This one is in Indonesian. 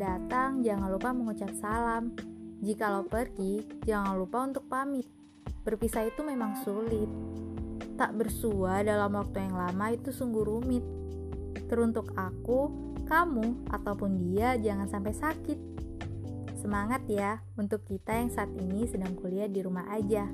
datang, jangan lupa mengucap salam. Jikalau pergi, jangan lupa untuk pamit. Berpisah itu memang sulit. Tak bersua dalam waktu yang lama itu sungguh rumit. Teruntuk aku, kamu, ataupun dia jangan sampai sakit. Semangat ya untuk kita yang saat ini sedang kuliah di rumah aja.